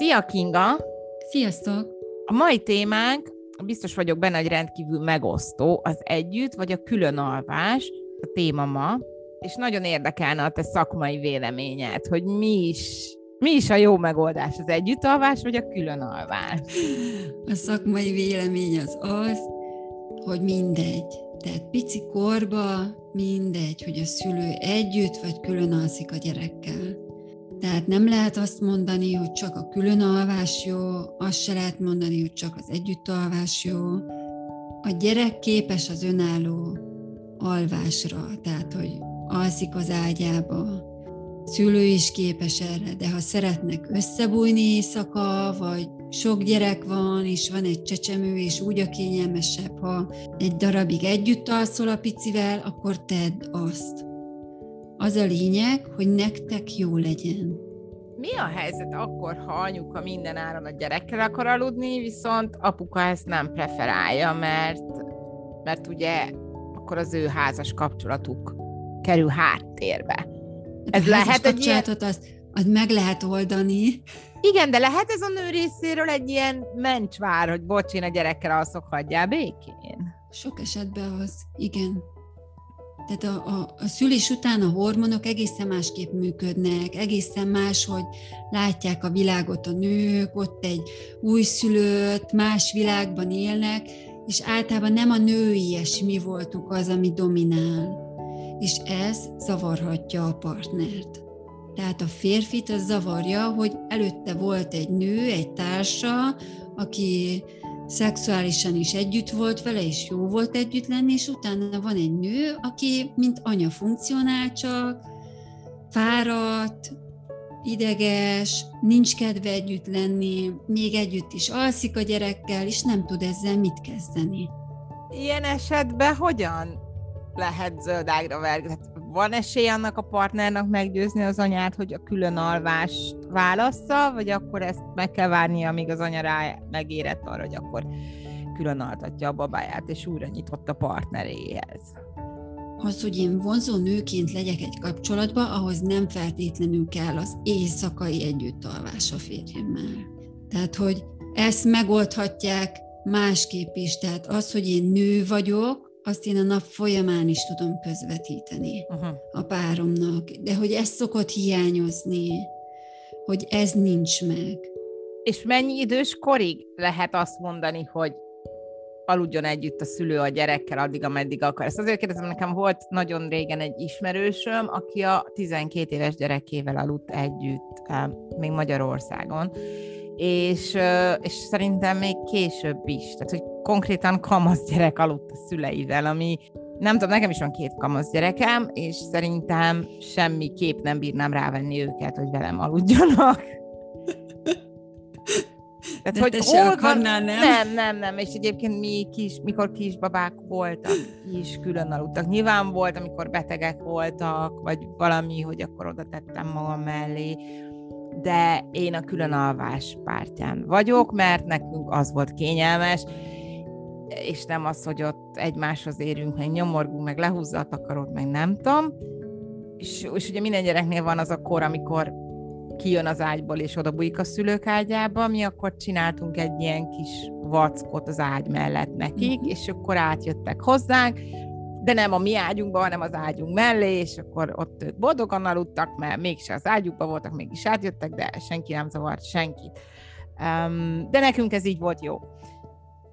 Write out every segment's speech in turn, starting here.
Szia Kinga! Sziasztok! A mai témánk, biztos vagyok benne, hogy rendkívül megosztó, az együtt vagy a különalvás, a téma ma, és nagyon érdekelne a te szakmai véleményed, hogy mi is, mi is a jó megoldás, az együttalvás vagy a különalvás? A szakmai vélemény az az, hogy mindegy. Tehát pici korba mindegy, hogy a szülő együtt vagy külön alszik a gyerekkel. Tehát nem lehet azt mondani, hogy csak a különalvás jó, azt se lehet mondani, hogy csak az együttalvás jó. A gyerek képes az önálló alvásra, tehát hogy alszik az ágyába, szülő is képes erre, de ha szeretnek összebújni éjszaka, vagy sok gyerek van, és van egy csecsemő, és úgy a kényelmesebb, ha egy darabig együtt alszol a picivel, akkor tedd azt. Az a lényeg, hogy nektek jó legyen. Mi a helyzet akkor, ha anyuka minden áron a gyerekkel akar aludni, viszont apuka ezt nem preferálja, mert, mert ugye akkor az ő házas kapcsolatuk kerül háttérbe. Hát ez lehet egy ilyen... azt, az meg lehet oldani. Igen, de lehet ez a nő részéről egy ilyen mencsvár, hogy bocs, én a gyerekkel alszok, hagyjál békén? Sok esetben az, igen. Tehát a, a, a szülés után a hormonok egészen másképp működnek, egészen más, hogy látják a világot a nők, ott egy újszülött, más világban élnek, és általában nem a nőies mi voltuk az, ami dominál. És ez zavarhatja a partnert. Tehát a férfit az zavarja, hogy előtte volt egy nő, egy társa, aki szexuálisan is együtt volt vele, és jó volt együtt lenni, és utána van egy nő, aki mint anya funkcionál csak, fáradt, ideges, nincs kedve együtt lenni, még együtt is alszik a gyerekkel, és nem tud ezzel mit kezdeni. Ilyen esetben hogyan lehet zöldágra verni? Van esély annak a partnernek meggyőzni az anyát, hogy a külön alvást válassza, vagy akkor ezt meg kell várnia, amíg az anya rá megérett arra, hogy akkor külön altatja a babáját, és újra nyitott a partneréhez. Az, hogy én vonzó nőként legyek egy kapcsolatban, ahhoz nem feltétlenül kell az éjszakai együttalvás a férjemmel. Tehát, hogy ezt megoldhatják másképp is. Tehát az, hogy én nő vagyok, azt én a nap folyamán is tudom közvetíteni uh-huh. a páromnak, de hogy ez szokott hiányozni, hogy ez nincs meg. És mennyi idős korig lehet azt mondani, hogy aludjon együtt a szülő a gyerekkel addig, ameddig akar. Ezt azért kérdezem, nekem volt nagyon régen egy ismerősöm, aki a 12 éves gyerekével aludt együtt, még Magyarországon, és, és szerintem még később is, tehát hogy konkrétan kamasz gyerek aludt a szüleivel, ami nem tudom, nekem is van két kamasz gyerekem, és szerintem semmi kép nem bírnám rávenni őket, hogy velem aludjanak. Tehát, De hogy te hol akarnál, nem? Nem, nem, nem. És egyébként mi kis, mikor kisbabák voltak, is külön aludtak. Nyilván volt, amikor betegek voltak, vagy valami, hogy akkor oda tettem magam mellé de én a külön alvás pártján vagyok, mert nekünk az volt kényelmes, és nem az, hogy ott egymáshoz érünk, meg nyomorgunk, meg lehúzza a takarót, meg nem tudom. És, és ugye minden gyereknél van az a kor, amikor kijön az ágyból, és oda bújik a szülők ágyába, mi akkor csináltunk egy ilyen kis vackot az ágy mellett nekik, mm-hmm. és akkor átjöttek hozzánk, de nem a mi ágyunkban, hanem az ágyunk mellé, és akkor ott ők boldogan aludtak, mert mégse az ágyukban voltak, mégis átjöttek, de senki nem zavart senkit. Um, de nekünk ez így volt jó.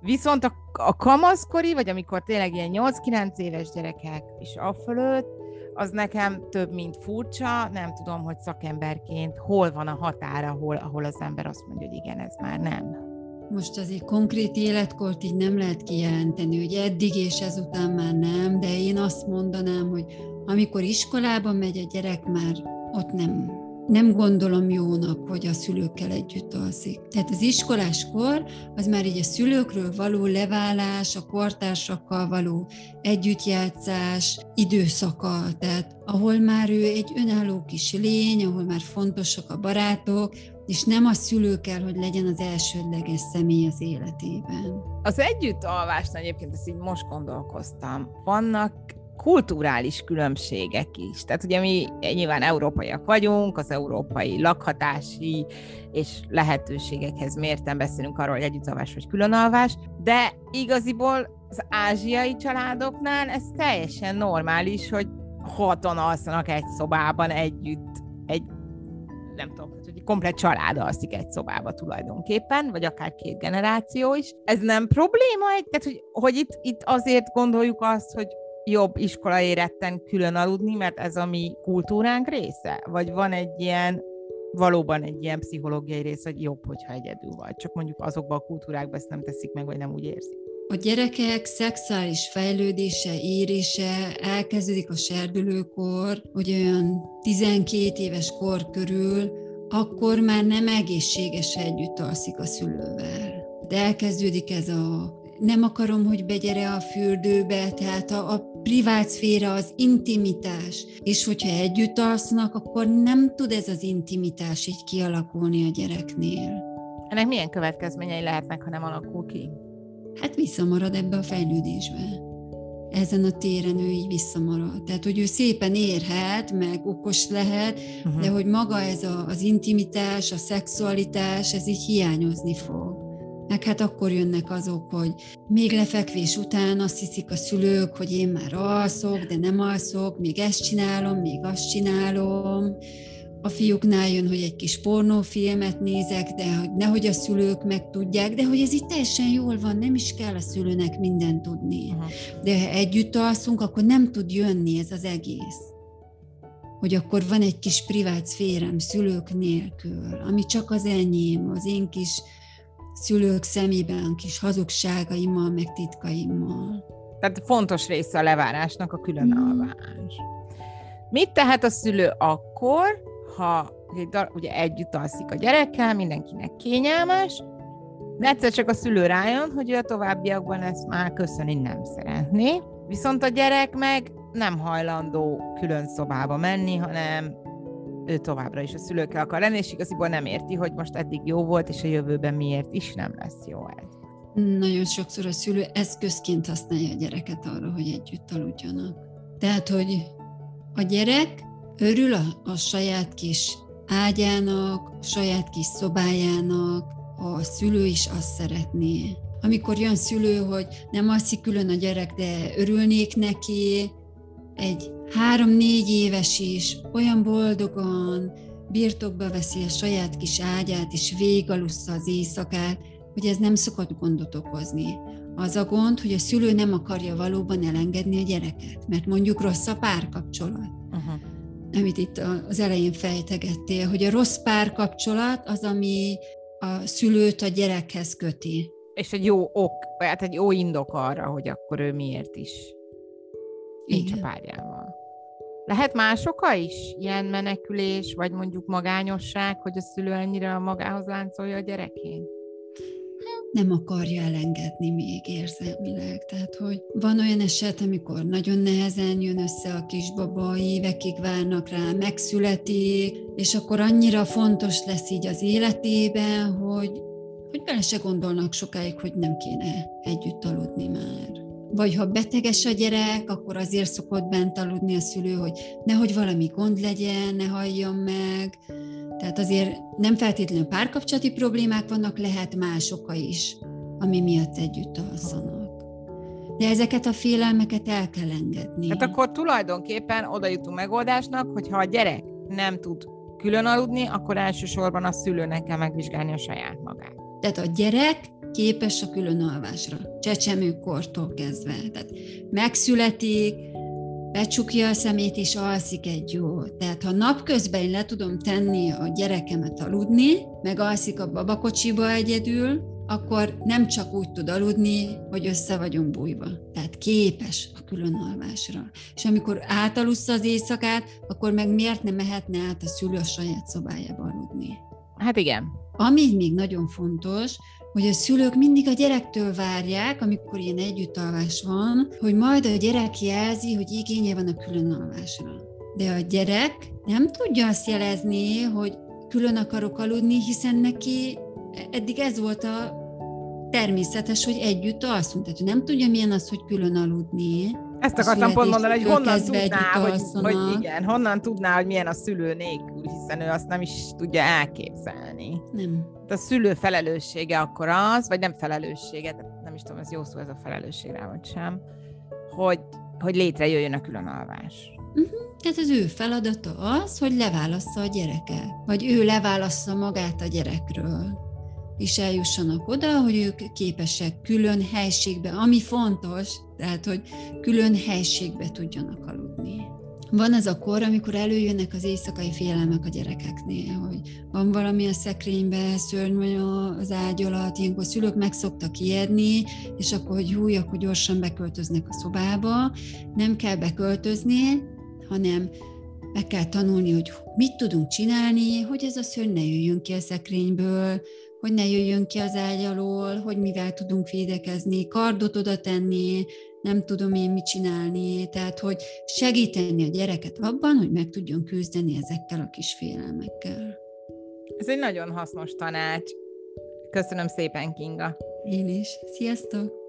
Viszont a, a kamaszkori, vagy amikor tényleg ilyen 8-9 éves gyerekek is a fölött, az nekem több, mint furcsa, nem tudom, hogy szakemberként hol van a határa, ahol, ahol az ember azt mondja, hogy igen, ez már nem. Most azért konkrét életkort így nem lehet kijelenteni, hogy eddig és ezután már nem, de én azt mondanám, hogy amikor iskolában megy a gyerek, már ott nem, nem gondolom jónak, hogy a szülőkkel együtt alszik. Tehát az iskoláskor az már így a szülőkről való leválás, a kortársakkal való együttjátszás időszaka, tehát ahol már ő egy önálló kis lény, ahol már fontosak a barátok, és nem a szülő kell, hogy legyen az elsődleges személy az életében. Az együtt alvásnál egyébként ezt így most gondolkoztam. Vannak kulturális különbségek is. Tehát ugye mi nyilván európaiak vagyunk, az európai lakhatási és lehetőségekhez mérten beszélünk arról, hogy együttalvás vagy különalvás, de igaziból az ázsiai családoknál ez teljesen normális, hogy hatan alszanak egy szobában együtt, egy nem tudom, hogy egy komplet család alszik egy szobába tulajdonképpen, vagy akár két generáció is. Ez nem probléma? Tehát, hogy, hogy itt, itt azért gondoljuk azt, hogy jobb iskola éretten külön aludni, mert ez a mi kultúránk része? Vagy van egy ilyen valóban egy ilyen pszichológiai rész, hogy jobb, hogyha egyedül vagy. Csak mondjuk azokban a kultúrákban ezt nem teszik meg, vagy nem úgy érzik. A gyerekek szexuális fejlődése, érése elkezdődik a serdülőkor, hogy olyan 12 éves kor körül, akkor már nem egészséges együtt alszik a szülővel. De elkezdődik ez a nem akarom, hogy begyere a fürdőbe, tehát a, a privát szféra, az intimitás. És hogyha együtt alsznak, akkor nem tud ez az intimitás így kialakulni a gyereknél. Ennek milyen következményei lehetnek, ha nem alakul ki? Hát visszamarad ebbe a fejlődésbe. Ezen a téren ő így visszamarad. Tehát, hogy ő szépen érhet, meg okos lehet, uh-huh. de hogy maga ez a, az intimitás, a szexualitás, ez így hiányozni fog meg hát akkor jönnek azok, hogy még lefekvés után azt hiszik a szülők, hogy én már alszok, de nem alszok, még ezt csinálom, még azt csinálom. A fiúknál jön, hogy egy kis pornófilmet nézek, de hogy nehogy a szülők megtudják, de hogy ez itt teljesen jól van, nem is kell a szülőnek mindent tudni. Uh-huh. De ha együtt alszunk, akkor nem tud jönni ez az egész hogy akkor van egy kis privát szférem szülők nélkül, ami csak az enyém, az én kis szülők szemében kis hazugságaimmal, meg titkaimmal. Tehát fontos része a levárásnak a különalvás. Mm. Mit tehet a szülő akkor, ha ugye együtt alszik a gyerekkel, mindenkinek kényelmes, de egyszer csak a szülő rájön, hogy ő a továbbiakban ezt már köszönni nem szeretné, viszont a gyerek meg nem hajlandó külön szobába menni, hanem ő továbbra is a szülőkkel akar lenni, és igaziból nem érti, hogy most eddig jó volt, és a jövőben miért is nem lesz jó ez. Nagyon sokszor a szülő eszközként használja a gyereket arra, hogy együtt aludjanak. Tehát, hogy a gyerek örül a, a saját kis ágyának, a saját kis szobájának, a szülő is azt szeretné. Amikor jön szülő, hogy nem alszik külön a gyerek, de örülnék neki, egy három-négy éves is olyan boldogan birtokba veszi a saját kis ágyát, és végalussza az éjszakát, hogy ez nem szokott gondot okozni. Az a gond, hogy a szülő nem akarja valóban elengedni a gyereket, mert mondjuk rossz a párkapcsolat. Uh-huh. Amit itt az elején fejtegettél, hogy a rossz párkapcsolat az, ami a szülőt a gyerekhez köti. És egy jó ok, hát egy jó indok arra, hogy akkor ő miért is nincs a párjával. Lehet más oka is? Ilyen menekülés, vagy mondjuk magányosság, hogy a szülő ennyire magához láncolja a gyerekét? Nem akarja elengedni még érzelmileg. Tehát, hogy van olyan eset, amikor nagyon nehezen jön össze a kisbaba, évekig várnak rá, megszületik, és akkor annyira fontos lesz így az életében, hogy, hogy bele se gondolnak sokáig, hogy nem kéne együtt aludni már vagy ha beteges a gyerek, akkor azért szokott bent aludni a szülő, hogy nehogy valami gond legyen, ne halljon meg. Tehát azért nem feltétlenül párkapcsolati problémák vannak, lehet más oka is, ami miatt együtt alszanak. De ezeket a félelmeket el kell engedni. Hát akkor tulajdonképpen oda jutunk megoldásnak, hogy ha a gyerek nem tud külön aludni, akkor elsősorban a szülőnek kell megvizsgálni a saját magát. Tehát a gyerek képes a különalvásra, csecsemőkortól kezdve. Tehát megszületik, becsukja a szemét és alszik egy jó. Tehát ha napközben én le tudom tenni a gyerekemet aludni, meg alszik a babakocsiba egyedül, akkor nem csak úgy tud aludni, hogy össze vagyunk bújva. Tehát képes a különalvásra. És amikor átalusz az éjszakát, akkor meg miért nem mehetne át a szülő a saját szobájába aludni? Hát igen. Ami még nagyon fontos, hogy a szülők mindig a gyerektől várják, amikor ilyen együttalvás van, hogy majd a gyerek jelzi, hogy igénye van a különalvásra. De a gyerek nem tudja azt jelezni, hogy külön akarok aludni, hiszen neki eddig ez volt a természetes, hogy együtt alszunk. Tehát nem tudja, milyen az, hogy külön aludni, Ezt akartam pont mondani, hogy honnan tudná, hogy, hogy igen, honnan tudná, hogy milyen a szülő nélkül, hiszen ő azt nem is tudja elképzelni. Nem. De a szülő felelőssége akkor az, vagy nem felelőssége, de nem is tudom, ez jó szó ez a felelősségre, vagy sem, hogy, hogy létrejöjjön a külön alvás. Uh-huh. Tehát az ő feladata az, hogy leválassza a gyereket, vagy ő leválassza magát a gyerekről és eljussanak oda, hogy ők képesek külön helységbe, ami fontos, tehát, hogy külön helységbe tudjanak aludni. Van az a kor, amikor előjönnek az éjszakai félelmek a gyerekeknél, hogy van valami a szekrénybe, szörny vagy az ágy alatt, ilyenkor szülők meg szoktak ijedni, és akkor, hogy húj, akkor gyorsan beköltöznek a szobába. Nem kell beköltözni, hanem meg kell tanulni, hogy mit tudunk csinálni, hogy ez a szörny ne jöjjön ki a szekrényből, hogy ne jöjjön ki az ágy alól, hogy mivel tudunk védekezni, kardot oda tenni, nem tudom én mit csinálni, tehát hogy segíteni a gyereket abban, hogy meg tudjon küzdeni ezekkel a kis félelmekkel. Ez egy nagyon hasznos tanács. Köszönöm szépen, Kinga. Én is. Sziasztok!